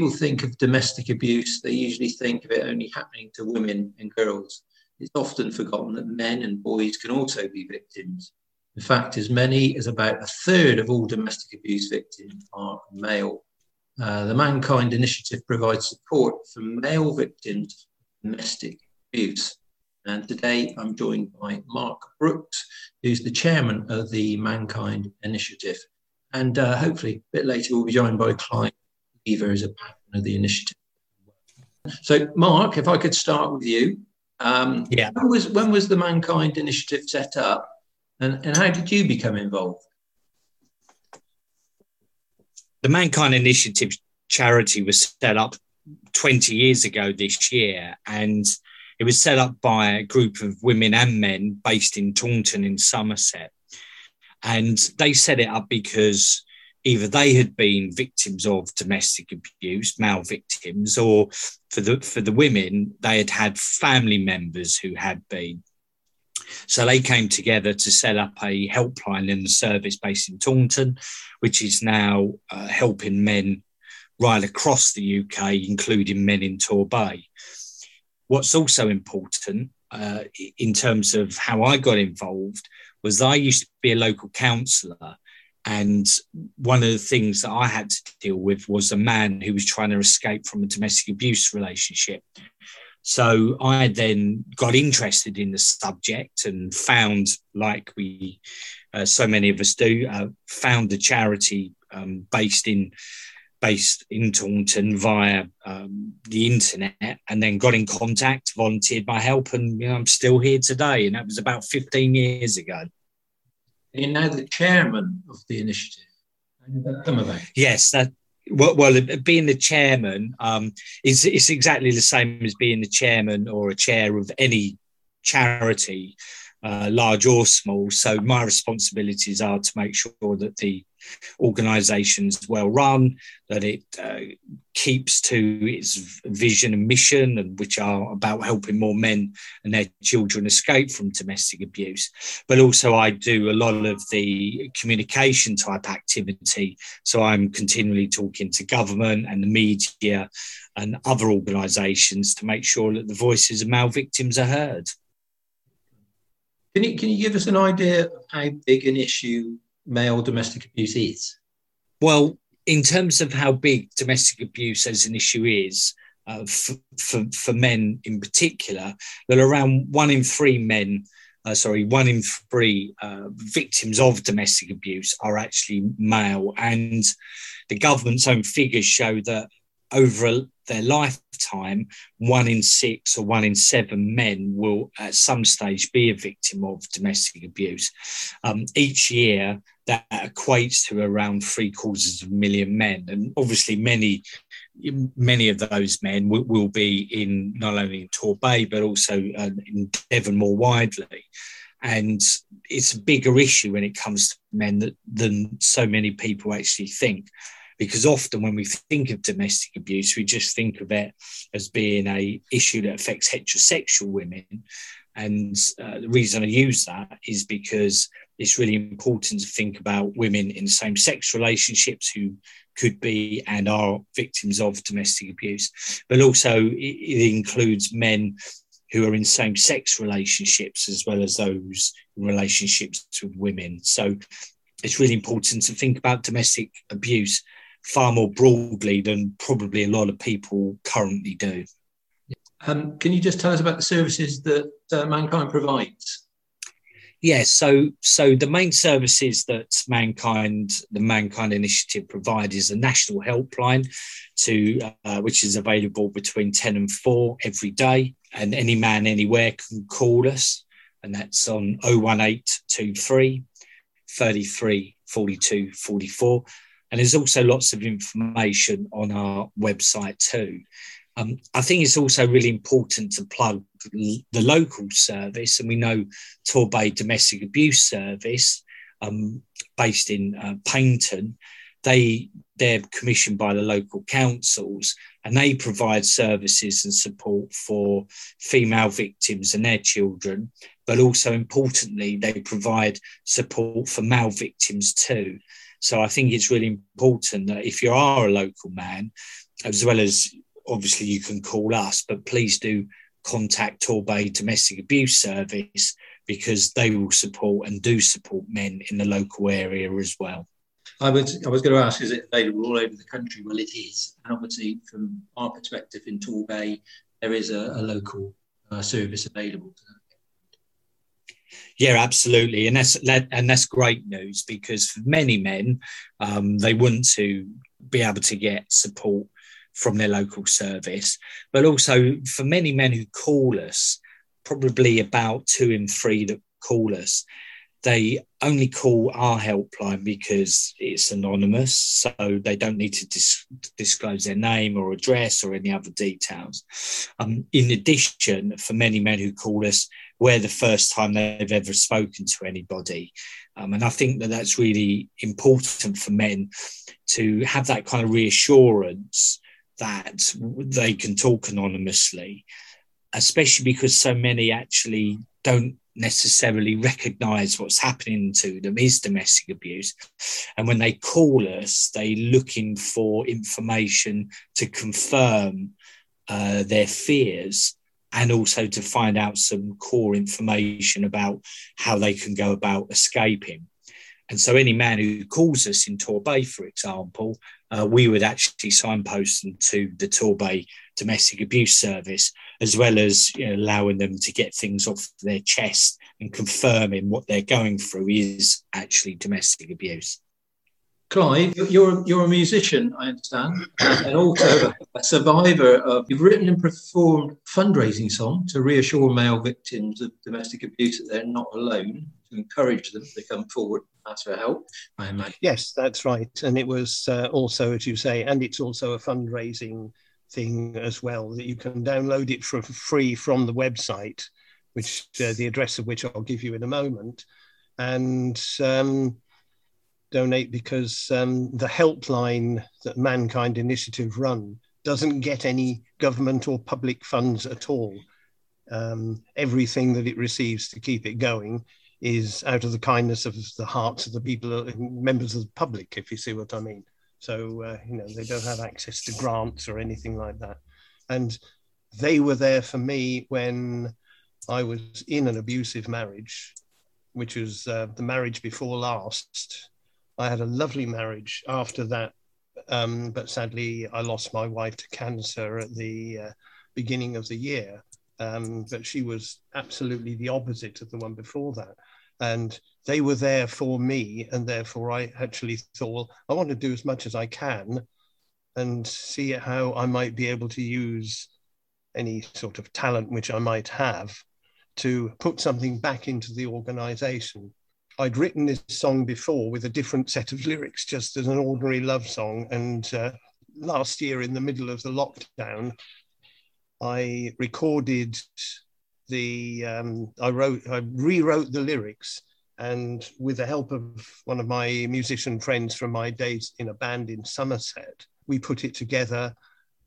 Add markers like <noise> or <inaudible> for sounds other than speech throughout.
people think of domestic abuse, they usually think of it only happening to women and girls. It's often forgotten that men and boys can also be victims. In fact, as many as about a third of all domestic abuse victims are male. Uh, the Mankind Initiative provides support for male victims of domestic abuse. And today I'm joined by Mark Brooks, who's the chairman of the Mankind Initiative. And uh, hopefully, a bit later, we'll be joined by Clive Lever as a of the initiative. So, Mark, if I could start with you. Um, yeah. When was, when was the Mankind Initiative set up and, and how did you become involved? The Mankind Initiative charity was set up 20 years ago this year and it was set up by a group of women and men based in Taunton in Somerset. And they set it up because either they had been victims of domestic abuse, male victims, or for the for the women, they had had family members who had been. So they came together to set up a helpline and service based in Taunton, which is now uh, helping men right across the UK, including men in Torbay. What's also important uh, in terms of how I got involved was I used to be a local councillor. And one of the things that I had to deal with was a man who was trying to escape from a domestic abuse relationship. So I then got interested in the subject and found, like we, uh, so many of us do, uh, found a charity um, based in based in Taunton via um, the internet, and then got in contact, volunteered my help, and you know, I'm still here today. And that was about 15 years ago. You're now the chairman of the initiative. Yes, that well, well, being the chairman um, is it's exactly the same as being the chairman or a chair of any charity, uh, large or small. So my responsibilities are to make sure that the organisation is well run, that it uh, keeps to its vision and mission, and which are about helping more men and their children escape from domestic abuse. But also, I do a lot of the communication type activity. So I'm continually talking to government and the media and other organisations to make sure that the voices of male victims are heard. Can you, can you give us an idea of how big an issue male domestic abuse is? Well, in terms of how big domestic abuse as an issue is, uh, for, for, for, men in particular, that around one in three men, uh, sorry, one in three uh, victims of domestic abuse are actually male. And the government's own figures show that over their lifetime, one in six or one in seven men will at some stage be a victim of domestic abuse. Um, each year, that equates to around three quarters of a million men. And obviously, many many of those men will, will be in not only in Torbay, but also uh, in Devon more widely. And it's a bigger issue when it comes to men that, than so many people actually think because often when we think of domestic abuse, we just think of it as being a issue that affects heterosexual women. And uh, the reason I use that is because it's really important to think about women in same sex relationships who could be and are victims of domestic abuse, but also it, it includes men who are in same sex relationships as well as those relationships with women. So it's really important to think about domestic abuse far more broadly than probably a lot of people currently do. Um, can you just tell us about the services that uh, Mankind provides? Yes, so so the main services that Mankind, the Mankind Initiative, provide is a national helpline, to uh, which is available between ten and four every day, and any man anywhere can call us, and that's on 01823 33 42 44 and there's also lots of information on our website too. Um, I think it's also really important to plug the local service, and we know Torbay Domestic Abuse Service, um, based in uh, Paignton. They they're commissioned by the local councils, and they provide services and support for female victims and their children. But also importantly, they provide support for male victims too. So I think it's really important that if you are a local man, as well as obviously you can call us, but please do contact Torbay Domestic Abuse Service because they will support and do support men in the local area as well. I was I was going to ask, is it available all over the country? Well, it is, and obviously from our perspective in Torbay, there is a, a local uh, service available to. Yeah, absolutely, and that's and that's great news because for many men, um, they want to be able to get support from their local service, but also for many men who call us, probably about two in three that call us, they only call our helpline because it's anonymous, so they don't need to dis- disclose their name or address or any other details. Um, in addition, for many men who call us, we're the first time they've ever spoken to anybody. Um, and I think that that's really important for men to have that kind of reassurance that they can talk anonymously, especially because so many actually don't necessarily recognize what's happening to them is domestic abuse. And when they call us, they're looking for information to confirm uh, their fears and also to find out some core information about how they can go about escaping. And so, any man who calls us in Torbay, for example, uh, we would actually signpost them to the Torbay Domestic Abuse Service, as well as you know, allowing them to get things off their chest and confirming what they're going through is actually domestic abuse. Clive, you're you're a musician, I understand, and also a survivor of. You've written and performed fundraising song to reassure male victims of domestic abuse that they're not alone, to encourage them to come forward and ask for help. I imagine. Yes, that's right, and it was uh, also, as you say, and it's also a fundraising thing as well that you can download it for free from the website, which uh, the address of which I'll give you in a moment, and. Um, donate because um, the helpline that Mankind Initiative run doesn't get any government or public funds at all. Um, everything that it receives to keep it going is out of the kindness of the hearts of the people, members of the public, if you see what I mean. So, uh, you know, they don't have access to grants or anything like that. And they were there for me when I was in an abusive marriage, which was uh, the marriage before last. I had a lovely marriage after that, um, but sadly, I lost my wife to cancer at the uh, beginning of the year. Um, but she was absolutely the opposite of the one before that. And they were there for me, and therefore I actually thought, I want to do as much as I can and see how I might be able to use any sort of talent which I might have to put something back into the organization. I'd written this song before with a different set of lyrics, just as an ordinary love song. And uh, last year, in the middle of the lockdown, I recorded the. Um, I wrote, I rewrote the lyrics, and with the help of one of my musician friends from my days in a band in Somerset, we put it together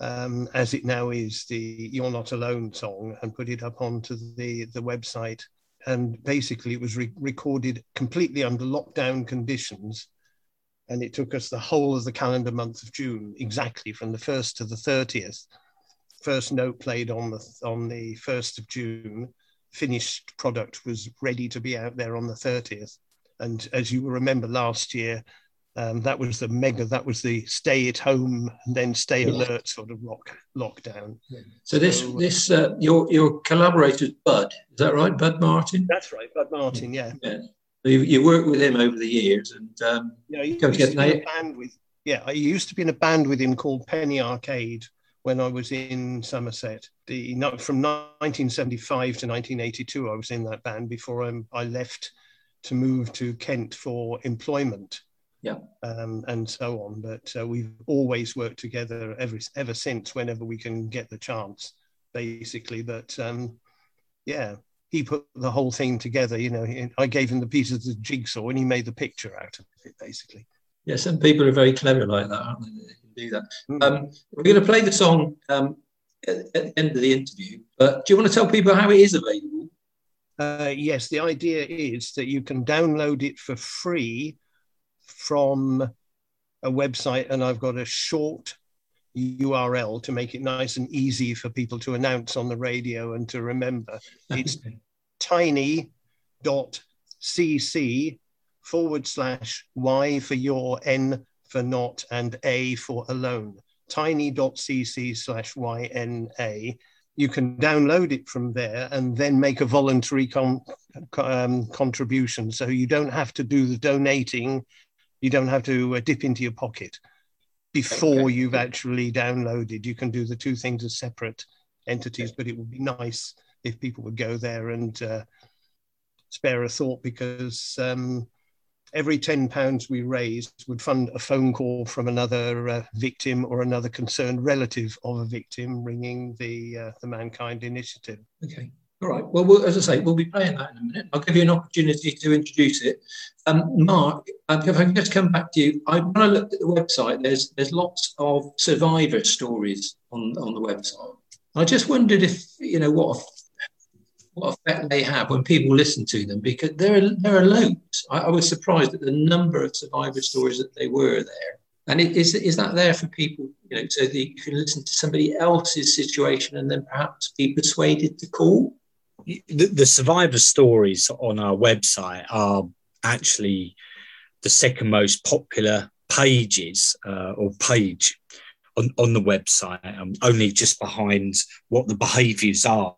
um, as it now is the "You're Not Alone" song, and put it up onto the the website and basically it was re- recorded completely under lockdown conditions and it took us the whole of the calendar month of june exactly from the 1st to the 30th first note played on the on the 1st of june finished product was ready to be out there on the 30th and as you will remember last year um, that was the mega that was the stay at home and then stay alert sort of lock lockdown. So this so, uh, this uh, your your collaborator bud. Is that right? Bud martin? That's right bud martin yeah, yeah. So you, you worked with him over the years and um yeah he used to be in a band with yeah i used to be in a band with him called penny arcade when I was in Somerset. The, from 1975 to 1982, I was in that band before I, I left to move to Kent for employment yeah, um, and so on. But uh, we've always worked together ever ever since, whenever we can get the chance, basically. But um, yeah, he put the whole thing together. You know, I gave him the pieces of the jigsaw, and he made the picture out of it, basically. Yeah, some people are very clever like that, aren't they? they do that. Mm. Um, we're going to play the song um, at, at, the end of the interview, but do you want to tell people how it is available? Uh, yes, the idea is that you can download it for free from a website, and I've got a short URL to make it nice and easy for people to announce on the radio and to remember. It's <laughs> tiny.cc forward slash Y for your, N for not, and A for alone. Tiny.cc slash YNA. You can download it from there and then make a voluntary con- um, contribution. So you don't have to do the donating, you don't have to uh, dip into your pocket before okay. you've actually downloaded. You can do the two things as separate entities, but it would be nice if people would go there and uh, spare a thought because um, every 10 pounds we raise would fund a phone call from another uh, victim or another concerned relative of a victim ringing the, uh, the Mankind Initiative. Okay. All right. Well, we'll, as I say, we'll be playing that in a minute. I'll give you an opportunity to introduce it. Um, Mark, um, if I can just come back to you, I, when I looked at the website, there's there's lots of survivor stories on, on the website. I just wondered if you know what what effect they have when people listen to them because there are there are loads. I, I was surprised at the number of survivor stories that they were there. And is is that there for people, you know, so that you can listen to somebody else's situation and then perhaps be persuaded to call? The, the survivor stories on our website are actually the second most popular pages uh, or page on, on the website, um, only just behind what the behaviours are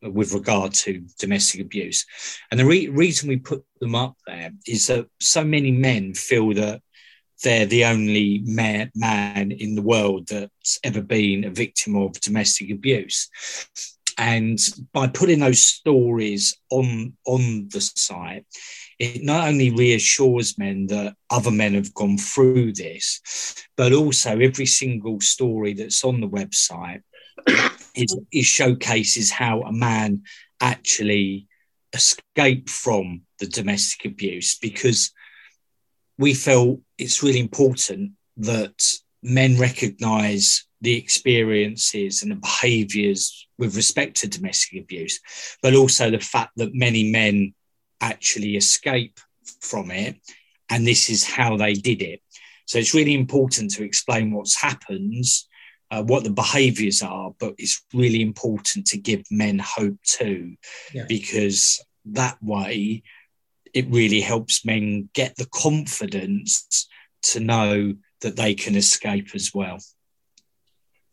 with regard to domestic abuse. And the re- reason we put them up there is that so many men feel that they're the only man, man in the world that's ever been a victim of domestic abuse and by putting those stories on on the site it not only reassures men that other men have gone through this but also every single story that's on the website is, showcases how a man actually escaped from the domestic abuse because we felt it's really important that men recognize the experiences and the behaviors with respect to domestic abuse, but also the fact that many men actually escape from it. And this is how they did it. So it's really important to explain what's happened, uh, what the behaviors are, but it's really important to give men hope too, yeah. because that way it really helps men get the confidence to know that they can escape as well.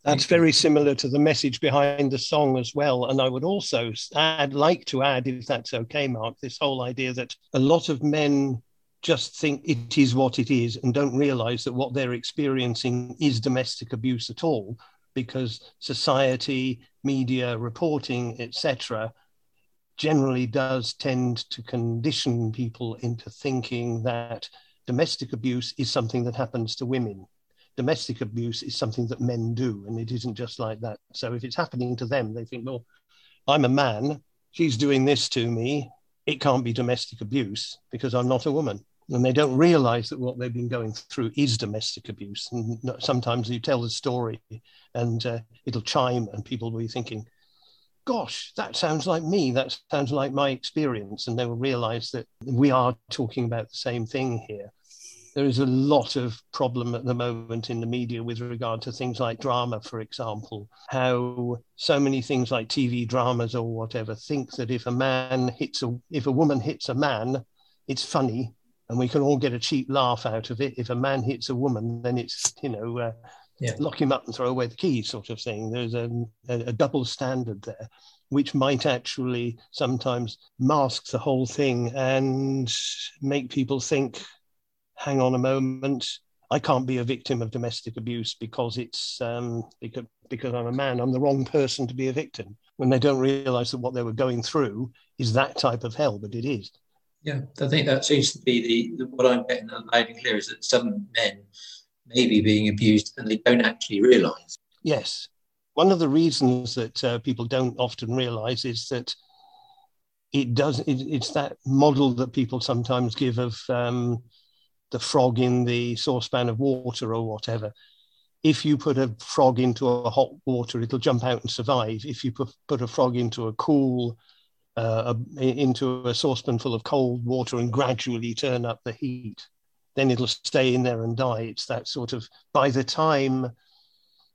That's very similar to the message behind the song as well. And I would also add, like to add, if that's okay, Mark, this whole idea that a lot of men just think it is what it is and don't realize that what they're experiencing is domestic abuse at all because society media reporting etc generally does tend to condition people into thinking that domestic abuse is something that happens to women domestic abuse is something that men do, and it isn't just like that. So if it's happening to them, they think, well, I'm a man, she's doing this to me, it can't be domestic abuse because I'm not a woman. And they don't realize that what they've been going through is domestic abuse. And sometimes you tell the story and uh, it'll chime, and people will be thinking, gosh, that sounds like me. That sounds like my experience. And they will realize that we are talking about the same thing here there is a lot of problem at the moment in the media with regard to things like drama, for example, how so many things like TV dramas or whatever think that if a man hits a, if a woman hits a man, it's funny and we can all get a cheap laugh out of it. If a man hits a woman, then it's, you know, uh, yeah. lock him up and throw away the key sort of thing. There's a, a, a double standard there which might actually sometimes mask the whole thing and make people think hang on a moment, I can't be a victim of domestic abuse because it's um, because, because I'm a man. I'm the wrong person to be a victim. When they don't realise that what they were going through is that type of hell, but it is. Yeah, I think that seems to be the, the what I'm getting loud and clear is that some men may be being abused and they don't actually realise. Yes, one of the reasons that uh, people don't often realise is that it does. It, it's that model that people sometimes give of. Um, the frog in the saucepan of water or whatever. If you put a frog into a hot water, it'll jump out and survive. If you put, put a frog into a cool, uh, a, into a saucepan full of cold water and gradually turn up the heat, then it'll stay in there and die. It's that sort of, by the time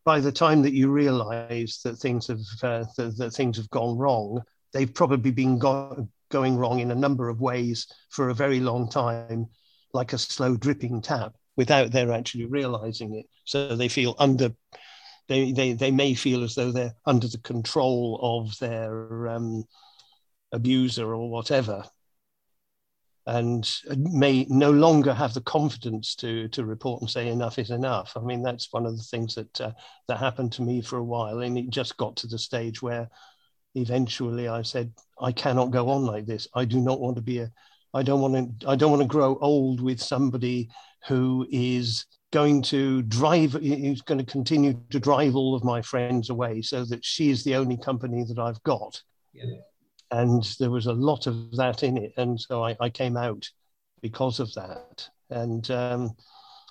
by the time that you realise that things have uh, that, that, things have gone wrong, they've probably been go- going wrong in a number of ways for a very long time, like a slow dripping tap, without their actually realising it. So they feel under. They, they, they may feel as though they're under the control of their um, abuser or whatever, and may no longer have the confidence to to report and say enough is enough. I mean, that's one of the things that uh, that happened to me for a while, and it just got to the stage where eventually I said, I cannot go on like this. I do not want to be a I don't want to I don't want to grow old with somebody who is going to drive who's going to continue to drive all of my friends away so that she is the only company that I've got. Yeah and there was a lot of that in it, and so I, I came out because of that, and um,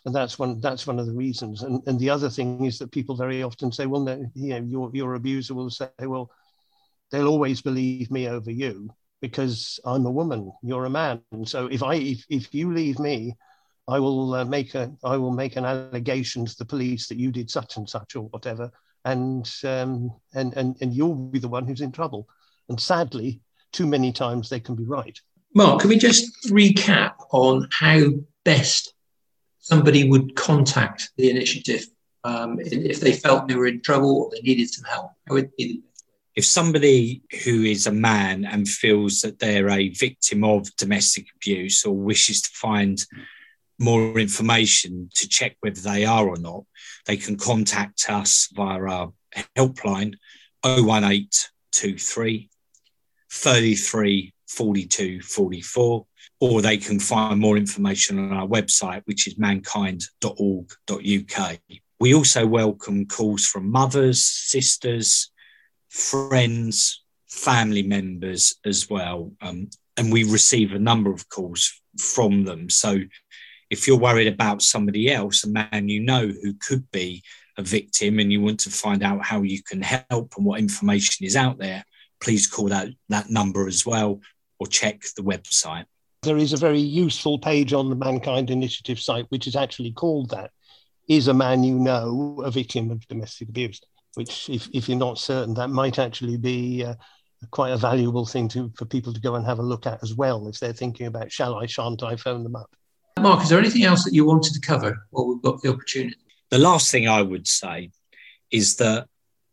and that's one that's one of the reasons. And and the other thing is that people very often say, well, no, you know, your your abuser will say, well, they'll always believe me over you because I'm a woman, you're a man, and so if I if, if you leave me, I will uh, make a I will make an allegation to the police that you did such and such or whatever, and um, and and and you'll be the one who's in trouble. And sadly, too many times they can be right. Mark, can we just recap on how best somebody would contact the initiative um, if they felt they were in trouble or they needed some help? How would be if somebody who is a man and feels that they're a victim of domestic abuse or wishes to find more information to check whether they are or not, they can contact us via our helpline 01823 33 42 44, or they can find more information on our website, which is mankind.org.uk. We also welcome calls from mothers, sisters, friends, family members as well. Um, and we receive a number of calls from them. So if you're worried about somebody else, a man you know who could be a victim, and you want to find out how you can help and what information is out there, please call that, that number as well or check the website. There is a very useful page on the Mankind Initiative site, which is actually called that. Is a man you know a victim of domestic abuse? Which, if, if you're not certain, that might actually be uh, quite a valuable thing to, for people to go and have a look at as well if they're thinking about shall I, shan't I phone them up. Mark, is there anything else that you wanted to cover while we've got the opportunity? The last thing I would say is that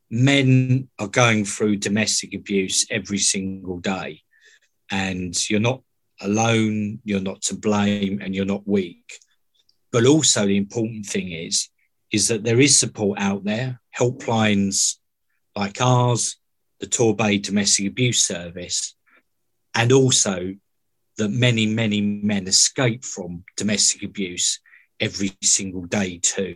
men are going through domestic abuse every single day, and you're not alone, you're not to blame, and you're not weak. But also, the important thing is, is that there is support out there, helplines like ours, the Torbay Domestic Abuse Service, and also that many, many men escape from domestic abuse every single day too.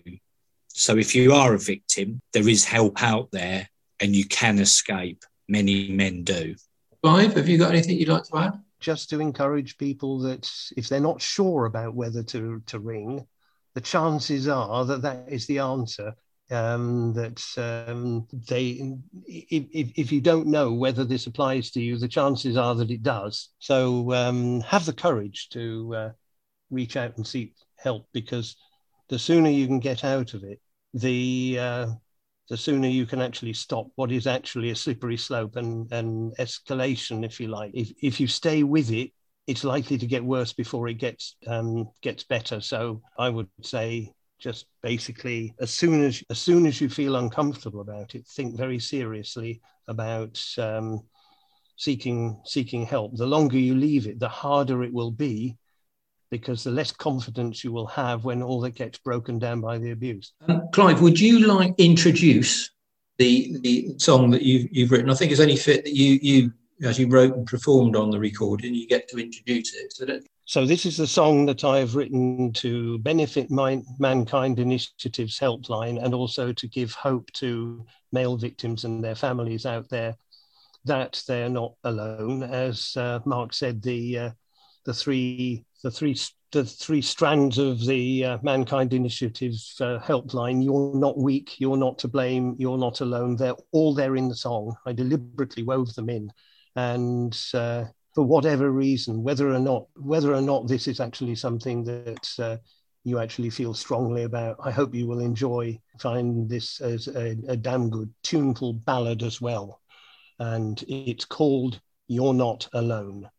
So if you are a victim, there is help out there and you can escape. Many men do. Clive, have you got anything you'd like to add? Just to encourage people that if they're not sure about whether to, to ring, the chances are that that is the answer. Um, that um, they, if, if, if, you don't know whether this applies to you, the chances are that it does. So um, have the courage to uh, reach out and seek help because the sooner you can get out of it, the uh, the sooner you can actually stop what is actually a slippery slope and, and escalation, if you like. If, if you stay with it, it's likely to get worse before it gets um, gets better. So I would say just basically as soon as as soon as you feel uncomfortable about it, think very seriously about um, seeking seeking help. The longer you leave it, the harder it will be because the less confidence you will have when all that gets broken down by the abuse. Um, Clive, would you like introduce the the song that you've you've written? I think it's only fit that you you as you wrote and performed on the recording, you get to introduce it. So, that- so this is the song that I have written to benefit my, Mankind Initiatives helpline and also to give hope to male victims and their families out there that they're not alone. As uh, Mark said, the uh, the three the three the three strands of the uh, Mankind Initiative uh, helpline. You're not weak. You're not to blame. You're not alone. They're all there in the song. I deliberately wove them in, and uh, for whatever reason, whether or not whether or not this is actually something that uh, you actually feel strongly about. I hope you will enjoy, find this as a, a damn good tuneful ballad as well. And it's called You're Not Alone.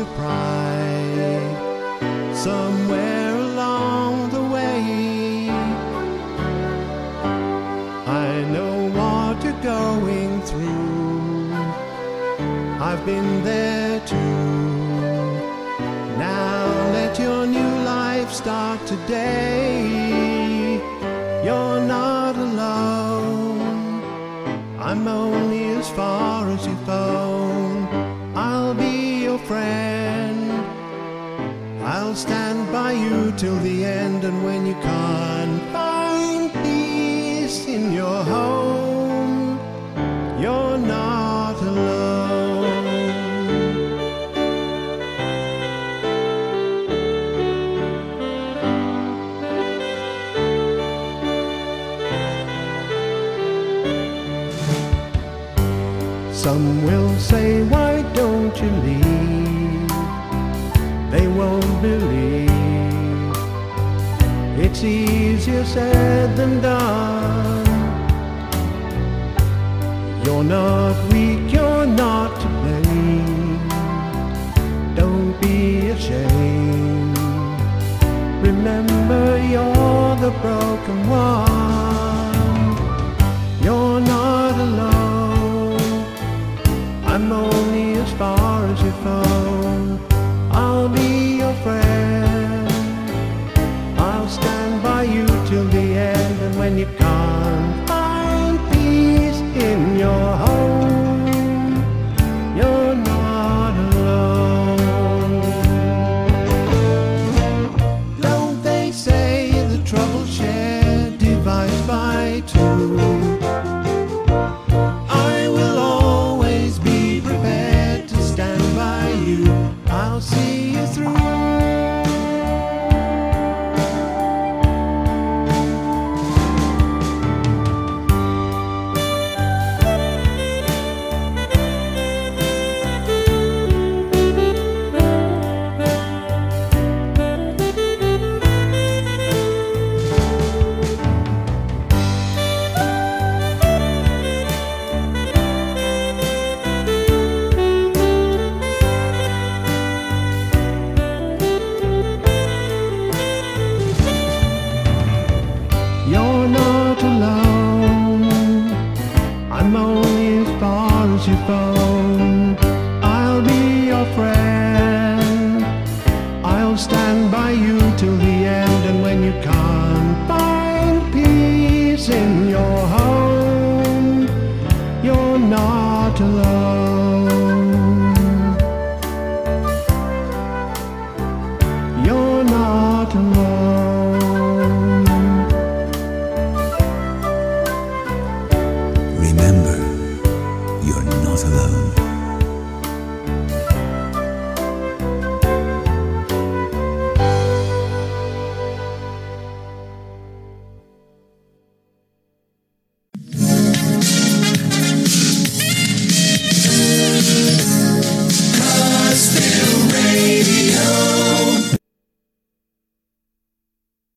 Your pride somewhere along the way. I know what you're going through. I've been there too. Now let your new life start today. You're not alone. I'm only as far as you've flown. By you till the end, and when you can't find peace in your home, you're not alone. Some will say, Why don't you leave? Easier said than done. You're not weak, you're not to blame. Don't be ashamed. Remember, you're the broken one.